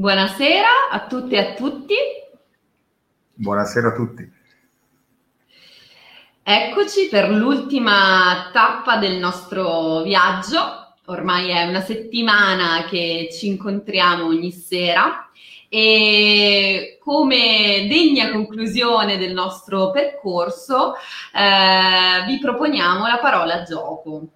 Buonasera a tutte e a tutti. Buonasera a tutti. Eccoci per l'ultima tappa del nostro viaggio. Ormai è una settimana che ci incontriamo ogni sera e come degna conclusione del nostro percorso eh, vi proponiamo la parola gioco.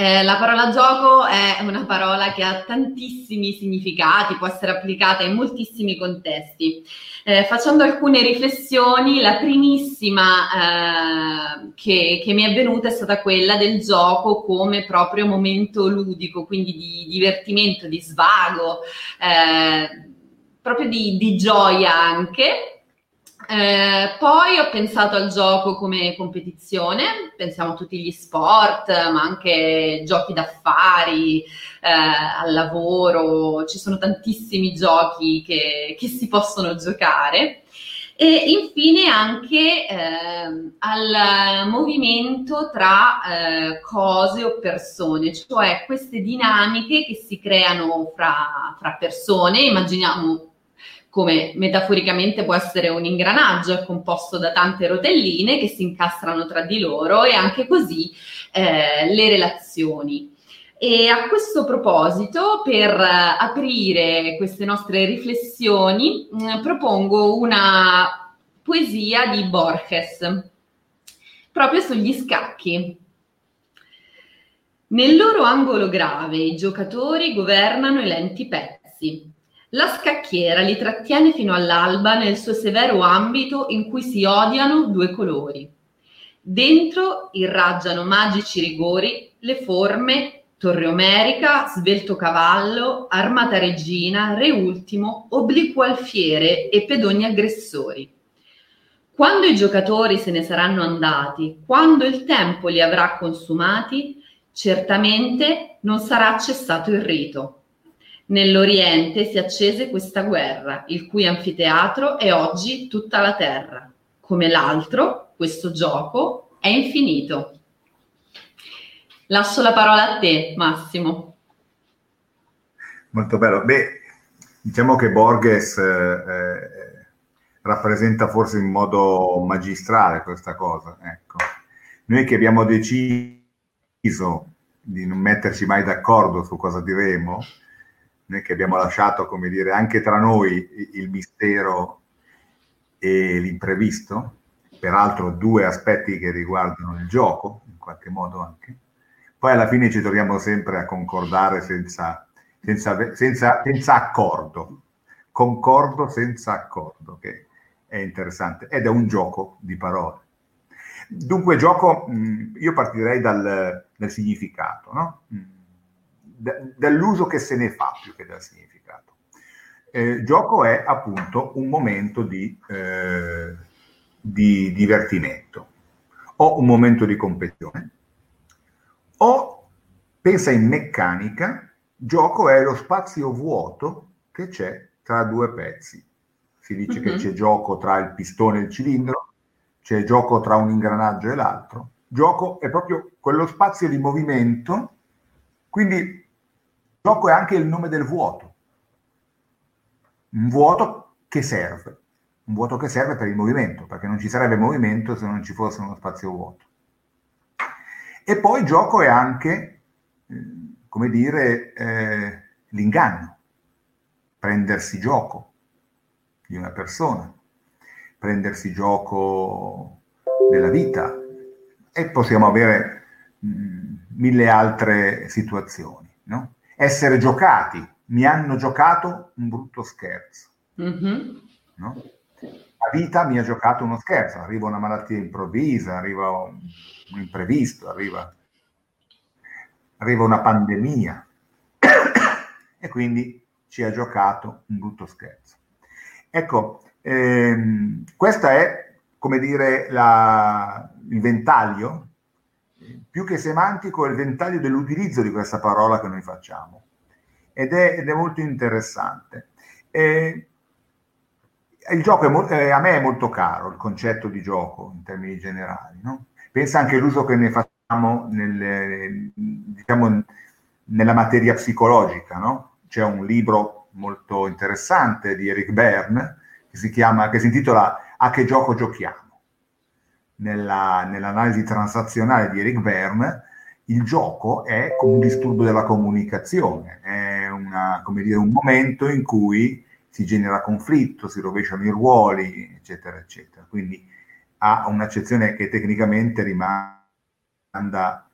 Eh, la parola gioco è una parola che ha tantissimi significati, può essere applicata in moltissimi contesti. Eh, facendo alcune riflessioni, la primissima eh, che, che, mi è venuta è stata quella del gioco come proprio momento ludico, quindi di divertimento, di svago, eh, proprio di, di gioia anche. Eh, poi ho pensato al gioco come competizione, pensiamo a tutti gli sport, ma anche giochi d'affari, eh, al lavoro, ci sono tantissimi giochi che, che si possono giocare. E infine anche eh, al movimento tra eh, cose o persone, cioè queste dinamiche che si creano fra, fra persone, immaginiamo come metaforicamente può essere un ingranaggio composto da tante rotelline che si incastrano tra di loro e anche così eh, le relazioni. E a questo proposito, per aprire queste nostre riflessioni, mm, propongo una poesia di Borges, proprio sugli scacchi. Nel loro angolo grave i giocatori governano i lenti pezzi la scacchiera li trattiene fino all'alba nel suo severo ambito in cui si odiano due colori. Dentro irraggiano magici rigori le forme Torre Omerica, Svelto Cavallo, Armata Regina, Re Ultimo, Obliquo Alfiere e Pedoni Aggressori. Quando i giocatori se ne saranno andati, quando il tempo li avrà consumati, certamente non sarà cessato il rito. Nell'Oriente si accese questa guerra, il cui anfiteatro è oggi tutta la terra. Come l'altro, questo gioco è infinito. Lascio la parola a te, Massimo. Molto bello. Beh, diciamo che Borges eh, eh, rappresenta forse in modo magistrale questa cosa. Ecco. Noi che abbiamo deciso di non metterci mai d'accordo su cosa diremo, noi che abbiamo lasciato, come dire, anche tra noi il mistero e l'imprevisto, peraltro due aspetti che riguardano il gioco, in qualche modo anche. Poi alla fine ci troviamo sempre a concordare senza, senza, senza, senza accordo, concordo senza accordo, che è interessante, ed è un gioco di parole. Dunque, gioco, io partirei dal, dal significato, no? Dall'uso che se ne fa più che dal significato. Eh, gioco è appunto un momento di, eh, di divertimento o un momento di competizione o pensa in meccanica, gioco è lo spazio vuoto che c'è tra due pezzi. Si dice mm-hmm. che c'è gioco tra il pistone e il cilindro, c'è gioco tra un ingranaggio e l'altro. Gioco è proprio quello spazio di movimento, quindi Gioco è anche il nome del vuoto. Un vuoto che serve. Un vuoto che serve per il movimento, perché non ci sarebbe movimento se non ci fosse uno spazio vuoto. E poi gioco è anche, eh, come dire, eh, l'inganno. Prendersi gioco di una persona, prendersi gioco della vita e possiamo avere mh, mm, mille altre situazioni, no? Essere giocati. Mi hanno giocato un brutto scherzo. Mm-hmm. No? La vita mi ha giocato uno scherzo. Arriva una malattia improvvisa, arriva un, un imprevisto, arriva, arriva una pandemia e quindi ci ha giocato un brutto scherzo. Ecco, ehm, questo è, come dire, la, il ventaglio più che semantico è il ventaglio dell'utilizzo di questa parola che noi facciamo ed è, ed è molto interessante. E, il gioco mo- eh, a me è molto caro, il concetto di gioco in termini generali. No? Pensa anche all'uso che ne facciamo nel, diciamo, nella materia psicologica. No? C'è un libro molto interessante di Eric Berne che si, chiama, che si intitola A che gioco giochiamo. Nella, nell'analisi transazionale di Eric Berne, il gioco è come un disturbo della comunicazione, è una, dire, un momento in cui si genera conflitto, si rovesciano i ruoli, eccetera, eccetera. Quindi ha un'accezione che tecnicamente rimanda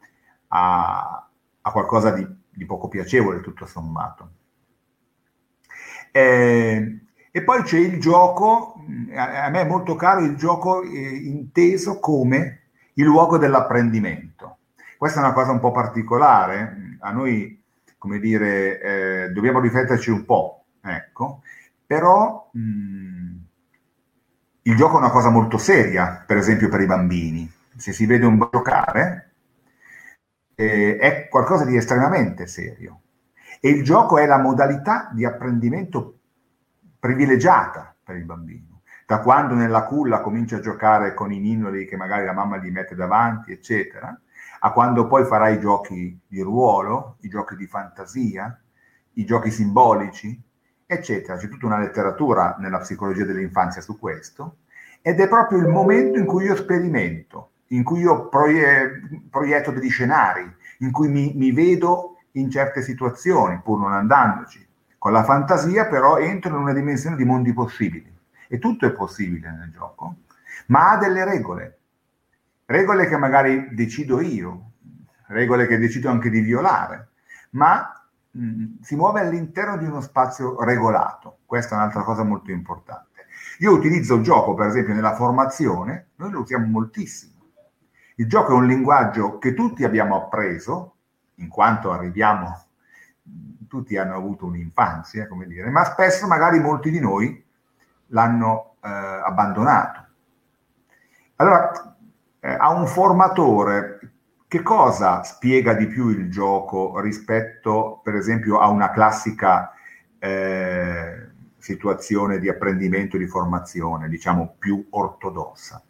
a, a qualcosa di, di, poco piacevole, tutto sommato. Eh, e poi c'è il gioco, a me è molto caro il gioco eh, inteso come il luogo dell'apprendimento. Questa è una cosa un po' particolare, a noi, come dire, eh, dobbiamo rifletterci un po', ecco, però mh, il gioco è una cosa molto seria, per esempio per i bambini. Se si vede un giocare, eh, è qualcosa di estremamente serio. E il gioco è la modalità di apprendimento privilegiata per il bambino. Da quando nella culla comincia a giocare con i ninnoli che magari la mamma gli mette davanti, eccetera, a quando poi farà i giochi di ruolo, i giochi di fantasia, i giochi simbolici, eccetera. C'è tutta una letteratura nella psicologia dell'infanzia su questo, ed è proprio il momento in cui io sperimento, in cui io proie- proietto degli scenari, in cui mi, mi vedo in certe situazioni, pur non andandoci. Con la fantasia però entro in una dimensione di mondi possibili e tutto è possibile nel gioco, ma ha delle regole, regole che magari decido io, regole che decido anche di violare, ma mh, mm, si muove all'interno di uno spazio regolato. Questa è un'altra cosa molto importante. Io utilizzo il gioco, per esempio, nella formazione, noi lo usiamo moltissimo. Il gioco è un linguaggio che tutti abbiamo appreso, in quanto arriviamo tutti hanno avuto un'infanzia, come dire, ma spesso magari molti di noi l'hanno eh, abbandonato. Allora, eh, a un formatore, che cosa spiega di più il gioco rispetto, per esempio, a una classica eh, situazione di apprendimento e di formazione, diciamo più ortodossa?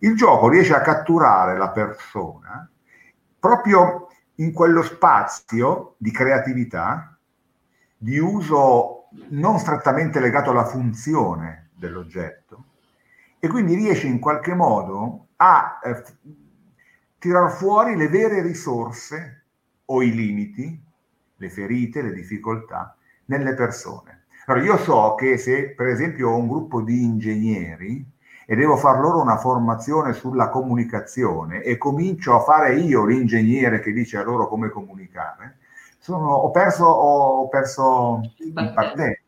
Il gioco riesce a catturare la persona proprio in quello spazio di creatività di uso non strettamente legato alla funzione dell'oggetto e quindi riesce in qualche modo a eh, tirar fuori le vere risorse o i limiti, le ferite, le difficoltà nelle persone. Allora io so che se per esempio ho un gruppo di ingegneri e devo far loro una formazione sulla comunicazione e comincio a fare io l'ingegnere che dice a loro come comunicare, sono, ho perso, ho perso il partenza.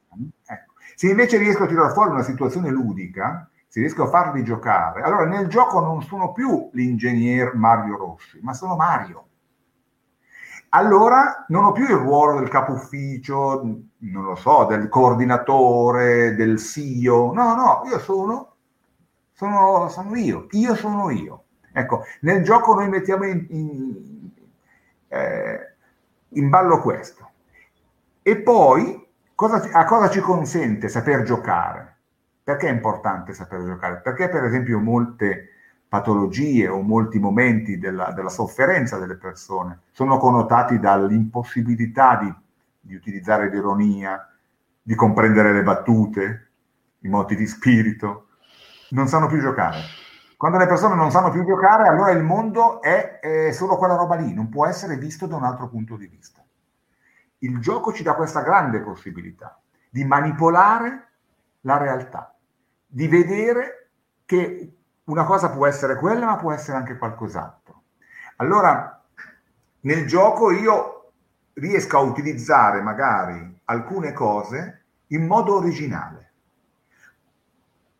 Ecco. Se invece riesco a tirare fuori una situazione ludica, se riesco a farli giocare, allora nel gioco non sono più l'ingegner Mario Rossi, ma sono Mario. Allora non ho più il ruolo del capo ufficio, non lo so, del coordinatore, del CEO. No, no, io sono, sono, sono io, io sono io. Ecco, nel gioco noi mettiamo in, in eh, in ballo questo. E poi cosa, a cosa ci consente saper giocare? Perché è importante saper giocare? Perché per esempio molte patologie o molti momenti della, della sofferenza delle persone sono connotati dall'impossibilità di, di utilizzare l'ironia, di comprendere le battute, i moti di spirito, non sanno più giocare. Quando le persone non sanno più giocare, allora il mondo è, è solo quella roba lì, non può essere visto da un altro punto di vista. Il gioco ci dà questa grande possibilità di manipolare la realtà, di vedere che una cosa può essere quella, ma può essere anche qualcos'altro. Allora, nel gioco io riesco a utilizzare magari alcune cose in modo originale.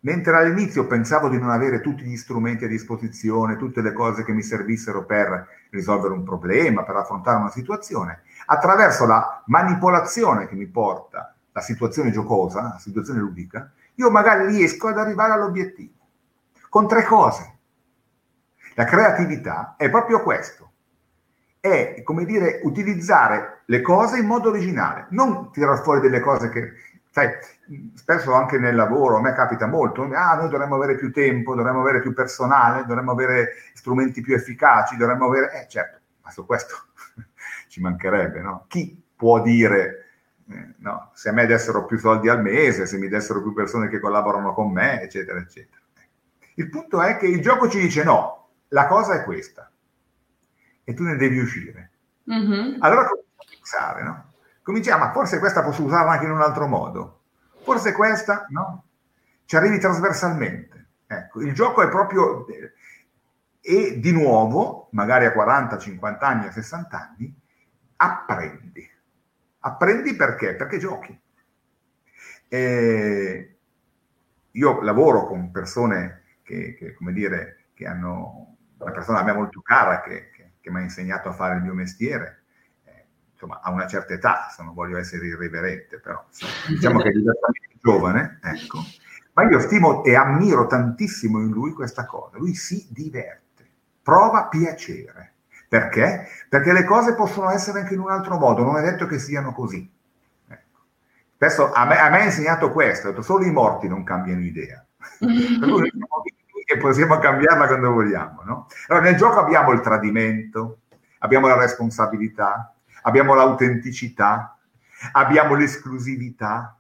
Mentre all'inizio pensavo di non avere tutti gli strumenti a disposizione, tutte le cose che mi servissero per risolvere un problema, per affrontare una situazione, attraverso la manipolazione che mi porta la situazione giocosa, la situazione ludica, io magari riesco ad arrivare all'obiettivo. Con tre cose. La creatività è proprio questo. È, come dire, utilizzare le cose in modo originale, non tirare fuori delle cose che sai, spesso anche nel lavoro, a me capita molto, ah, noi dovremmo avere più tempo, dovremmo avere più personale, dovremmo avere strumenti più efficaci, dovremmo avere... Eh certo, ma su questo ci mancherebbe, no? Chi può dire eh, no? se a me dessero più soldi al mese, se mi dessero più persone che collaborano con me, eccetera, eccetera. Il punto è che il gioco ci dice no, la cosa è questa e tu ne devi uscire. Mm-hmm. Allora cominciamo a pensare, no? Cominciamo, ma forse questa posso usarla anche in un altro modo, forse questa, no? Ci arrivi trasversalmente. Ecco, il gioco è proprio... E di nuovo, magari a 40, 50 anni, a 60 anni, apprendi. Apprendi perché? Perché giochi. E io lavoro con persone che, che, come dire, che hanno una persona a me molto cara che, che, che mi ha insegnato a fare il mio mestiere, eh, insomma, a una certa età, se non voglio essere irriverente, però diciamo che è diversamente giovane, ecco. Ma io stimo e ammiro tantissimo in lui questa cosa. Lui si diverte, prova piacere. Perché? Perché le cose possono essere anche in un altro modo, non è detto che siano così. Ecco. Spesso a me, ha insegnato questo, detto, solo i morti non cambiano idea. per cui e possiamo cambiarla quando vogliamo. No? Allora, nel gioco abbiamo il tradimento, abbiamo la responsabilità, abbiamo l'autenticità, abbiamo l'esclusività,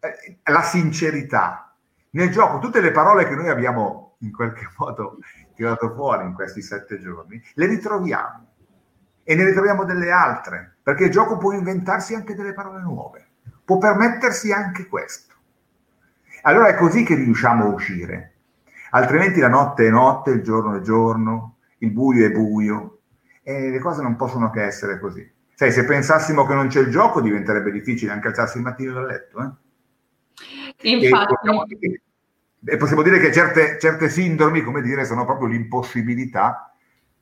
eh, la sincerità. Nel gioco tutte le parole che noi abbiamo in qualche modo tirato fuori in questi sette giorni, le ritroviamo e ne ritroviamo delle altre, perché il gioco può inventarsi anche delle parole nuove, può permettersi anche questo. Allora è così che riusciamo a uscire, altrimenti la notte è notte, il giorno è giorno, il buio è buio e le cose non possono che essere così. Sai, se pensassimo che non c'è il gioco diventerebbe difficile anche alzarsi il mattino dal letto. Eh? Infatti. E e possiamo dire che certe, certe sindromi, come dire, sono proprio l'impossibilità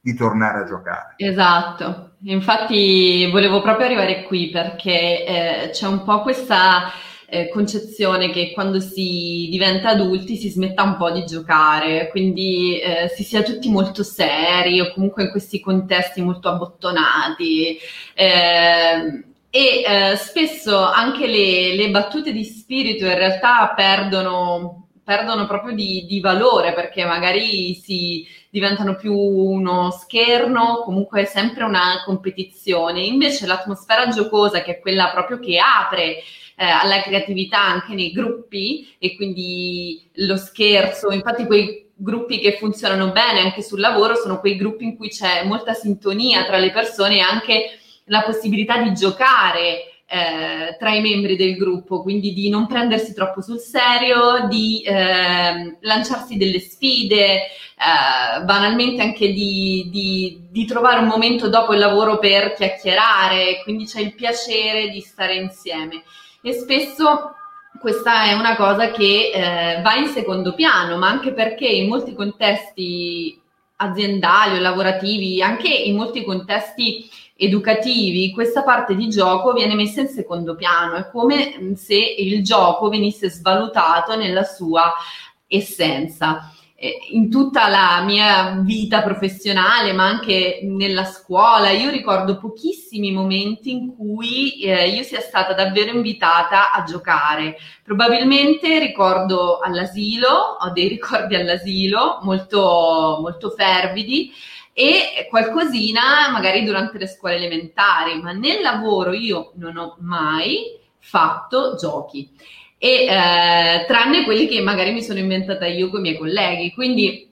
di tornare a giocare. Esatto, infatti volevo proprio arrivare qui perché eh, c'è un po' questa eh, concezione che quando si diventa adulti si smetta un po' di giocare, quindi eh, si sia tutti molto seri o comunque in questi contesti molto abbottonati. Eh, e spesso anche le, le battute di spirito in realtà perdono perdono proprio di, di, valore perché magari si diventano più uno scherno, comunque sempre una competizione. Invece l'atmosfera giocosa, che è quella proprio che apre eh, alla creatività anche nei gruppi e quindi lo scherzo, infatti quei gruppi che funzionano bene anche sul lavoro sono quei gruppi in cui c'è molta sintonia tra le persone e anche la possibilità di giocare eh, tra i membri del gruppo, quindi di non prendersi troppo sul serio, di eh, lanciarsi delle sfide, eh, banalmente anche di, di, di, trovare un momento dopo il lavoro per chiacchierare, quindi c'è il piacere di stare insieme. E spesso questa è una cosa che eh, va in secondo piano, ma anche perché in molti contesti aziendali o lavorativi, anche in molti contesti educativi, questa parte di gioco viene messa in secondo piano, è come mm, se il gioco venisse svalutato nella sua essenza. In tutta la mia vita professionale, ma anche nella scuola, io ricordo pochissimi momenti in cui eh, io sia stata davvero invitata a giocare. Probabilmente ricordo all'asilo, ho dei ricordi all'asilo molto, molto fervidi, e qualcosina magari durante le scuole elementari, ma nel lavoro io non ho mai fatto giochi. E eh, tranne quelli che magari mi sono inventata io con i miei colleghi. Quindi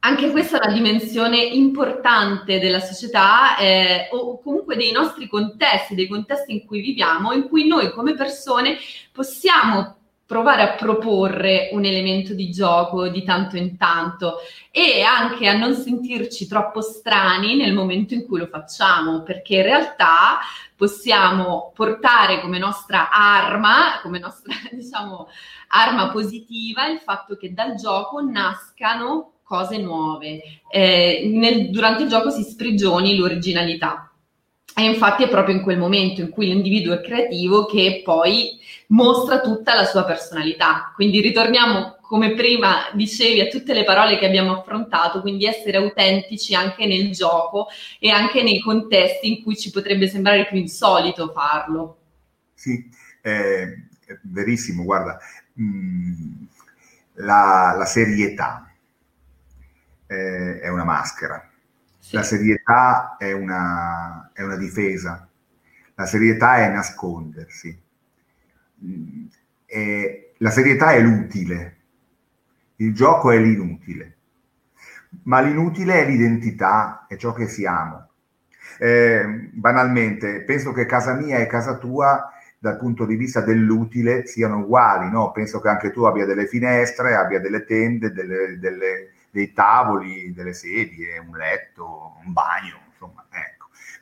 anche questa è una dimensione importante della società eh, o comunque dei nostri contesti, dei contesti in cui viviamo, in cui noi come persone possiamo provare a proporre un elemento di gioco di tanto in tanto e anche a non sentirci troppo strani nel momento in cui lo facciamo, perché in realtà possiamo portare come nostra arma, come nostra diciamo arma positiva il fatto che dal gioco nascano cose nuove. Eh, nel, durante il gioco si sprigioni l'originalità. E infatti è proprio in quel momento in cui l'individuo è creativo che poi mostra tutta la sua personalità. Quindi ritorniamo, come prima dicevi, a tutte le parole che abbiamo affrontato, quindi essere autentici anche nel gioco e anche nei contesti in cui ci potrebbe sembrare più insolito farlo. Sì, è verissimo, guarda, mm, la, la serietà è una maschera la serietà è una, è una difesa, la serietà è nascondersi. Mm, e la serietà è l'utile, il gioco è l'inutile, ma l'inutile è l'identità, è ciò che siamo. Eh, banalmente, penso che casa mia e casa tua dal punto di vista dell'utile siano uguali, no? Penso che anche tu abbia delle finestre, abbia delle tende, delle, delle, dei tavoli, delle sedie, un letto, un bagno.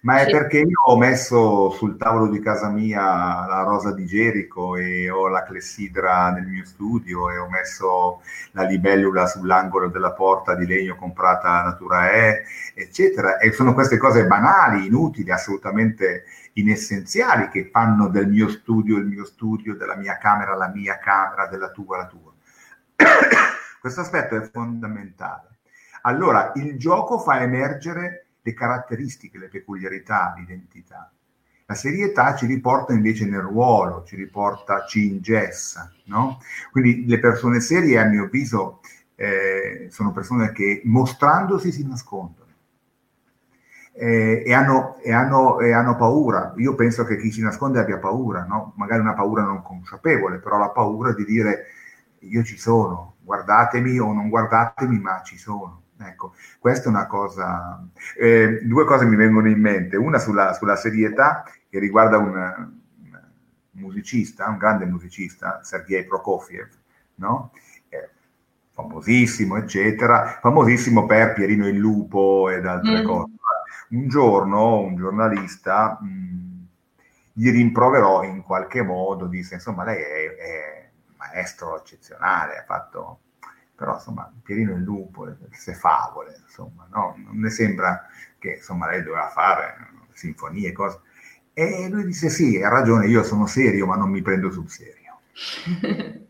Ma è perché io ho messo sul tavolo di casa mia la rosa di Gerico e ho la clessidra nel mio studio e ho messo la libellula sull'angolo della porta di legno comprata a Natura E, eccetera. E sono queste cose banali, inutili, assolutamente inessenziali che fanno del mio studio il mio studio, della mia camera la mia camera, della tua la tua. Questo aspetto è fondamentale. Allora, il gioco fa emergere le caratteristiche, le peculiarità, l'identità. La serietà ci riporta invece nel ruolo, ci riporta, ci ingessa, no? Quindi le persone serie, a mio avviso, eh, sono persone che mostrandosi si nascondono. Eh, e, hanno, e, hanno, e, hanno, paura. Io penso che chi si nasconde abbia paura, no? magari una paura non consapevole, però la paura di dire io ci sono, guardatemi o non guardatemi, ma ci sono. Ecco, questa è una cosa. Eh, due cose mi vengono in mente. Una sulla, sulla serietà che riguarda un, un, musicista, un grande musicista, Sergei Prokofiev, no? eh, famosissimo, eccetera, famosissimo per Pierino il Lupo ed altre mm. cose. Un giorno un giornalista mh, mm, gli rimproverò in qualche modo, disse: Insomma, lei è, è maestro eccezionale, ha fatto però insomma Pierino il lupo, le favole, insomma, no? non ne sembra che insomma lei doveva fare sinfonie e cose. E lui disse sì, ha ragione, io sono serio, ma non mi prendo sul serio.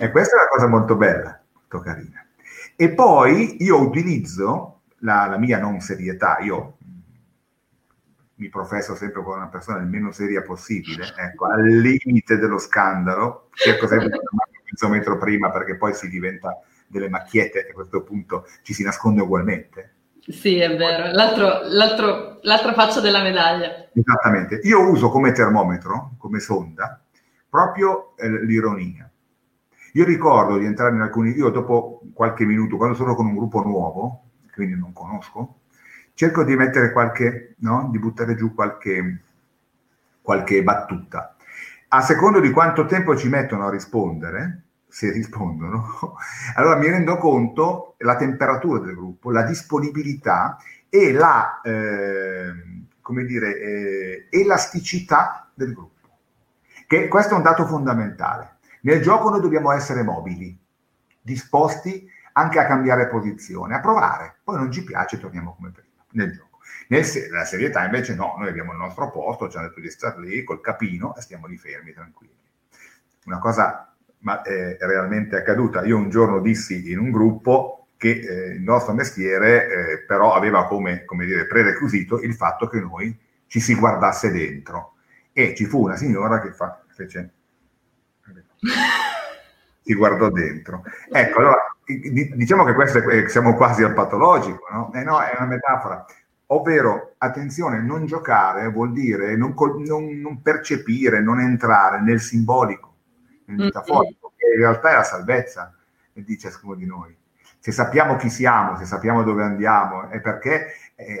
e questa è una cosa molto bella, molto carina. E poi io utilizzo la, la mia non serietà, io mi professo sempre come una persona il meno seria possibile, ecco, al limite dello scandalo, cerco sempre di mezzo metro prima perché poi si diventa delle macchiette e a questo punto ci si nasconde ugualmente. Sì, è vero, l'altro, l'altro, l'altra faccia della medaglia. Esattamente. Io uso come termometro, come sonda, proprio eh, l'ironia. Io ricordo di entrare in alcuni, io dopo qualche minuto, quando sono con un gruppo nuovo, quindi non conosco, cerco di mettere qualche, no? di buttare giù qualche, qualche battuta. A secondo di quanto tempo ci mettono a rispondere, se rispondono, allora mi rendo conto la temperatura del gruppo, la disponibilità e la, eh, come dire, eh, elasticità del gruppo. Che questo è un dato fondamentale. Nel gioco noi dobbiamo essere mobili, disposti anche a cambiare posizione, a provare. Poi non ci piace, torniamo come prima, nel gioco. Nel, nella serietà invece no, noi abbiamo il nostro posto, ci hanno detto di stare lì col capino e stiamo lì fermi, tranquilli. Una cosa ma è realmente accaduta. Io un giorno dissi in un gruppo che eh, il nostro mestiere eh, però aveva come, come dire, prerequisito il fatto che noi ci si guardasse dentro. E ci fu una signora che fa, fece, si guardò dentro. Ecco, allora, diciamo che questo è, siamo quasi al patologico, no? Eh no, è una metafora. Ovvero, attenzione, non giocare vuol dire non, non, non percepire, non entrare nel simbolico metaforico, che in realtà è la salvezza di ciascuno di noi. Se sappiamo chi siamo, se sappiamo dove andiamo, è perché eh,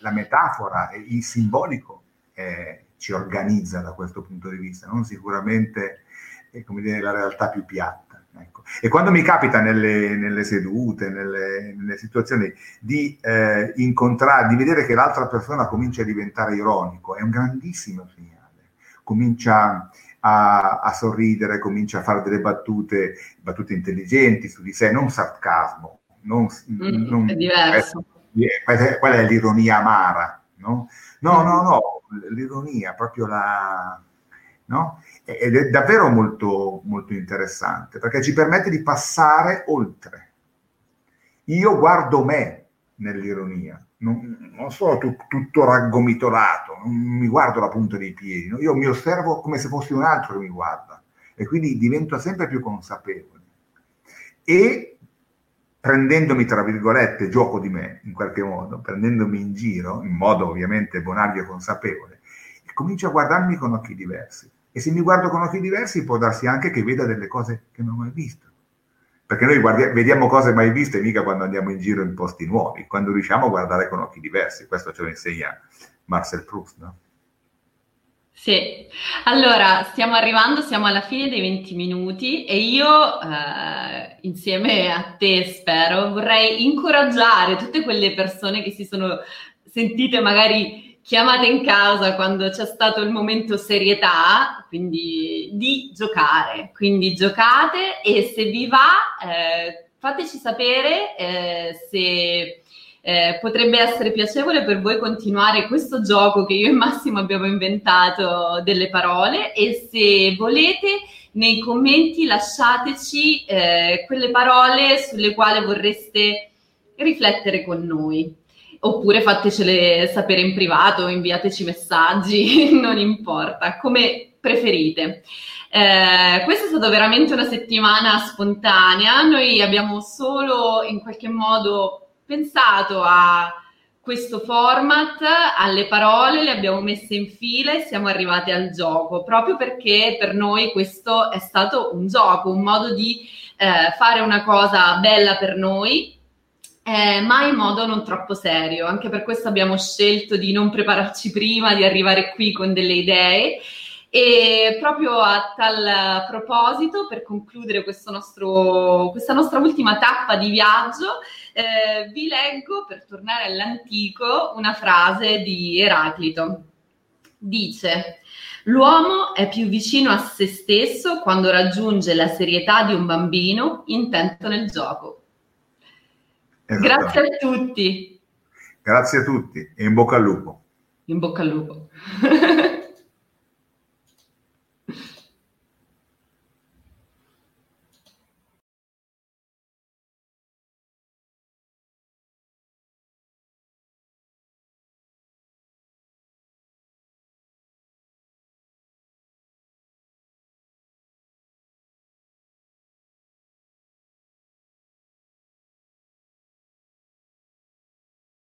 la metafora, il simbolico eh, ci organizza da questo punto di vista, non sicuramente eh, come dire, la realtà più piatta. Ecco. E quando mi capita nelle, nelle sedute, nelle, nelle, situazioni di eh, incontrare, di vedere che l'altra persona comincia a diventare ironico, è un grandissimo segnale. Comincia a, a, sorridere, comincia a fare delle battute, battute intelligenti su di sé, non sarcasmo. Non, mm, non, è diverso. Eh, qual è l'ironia amara? No, no, no, no l'ironia, proprio la... No? Ed è davvero molto, molto interessante perché ci permette di passare oltre. Io guardo me nell'ironia, non, non sono tu, tutto raggomitolato, non mi guardo la punta dei piedi, no? io mi osservo come se fossi un altro che mi guarda e quindi divento sempre più consapevole. E prendendomi, tra virgolette, gioco di me, in qualche modo, prendendomi in giro, in modo ovviamente bonario e consapevole, comincio a guardarmi con occhi diversi. E se mi guardo con occhi diversi può darsi anche che veda delle cose che non ho mai visto. Perché noi guardiamo, vediamo cose mai viste mica quando andiamo in giro in posti nuovi, quando riusciamo a guardare con occhi diversi. Questo ce lo insegna Marcel Proust, no? Sì, allora stiamo arrivando, siamo alla fine dei 20 minuti e io eh, insieme a te spero vorrei incoraggiare tutte quelle persone che si sono sentite magari chiamate in causa quando c'è stato il momento serietà, quindi di giocare, quindi giocate e se vi va eh, fateci sapere eh, se eh, potrebbe essere piacevole per voi continuare questo gioco che io e Massimo abbiamo inventato delle parole. E se volete nei commenti lasciateci eh, quelle parole sulle quali vorreste riflettere con noi oppure fatecele sapere in privato, inviateci messaggi, non importa, come preferite. Eh, questa è stata veramente una settimana spontanea, noi abbiamo solo in qualche modo pensato a questo format, alle parole, le abbiamo messe in fila e siamo arrivati al gioco, proprio perché per noi questo è stato un gioco, un modo di eh, fare una cosa bella per noi, eh, ma in modo non troppo serio. Anche per questo abbiamo scelto di non prepararci prima, di arrivare qui con delle idee e proprio a tal proposito, per concludere nostro, questa nostra ultima tappa di viaggio, eh, vi leggo, per tornare all'antico, una frase di Eraclito. Dice, l'uomo è più vicino a se stesso quando raggiunge la serietà di un bambino intento nel gioco. Esatto. Grazie a tutti. Grazie a tutti e in bocca al lupo. In bocca al lupo.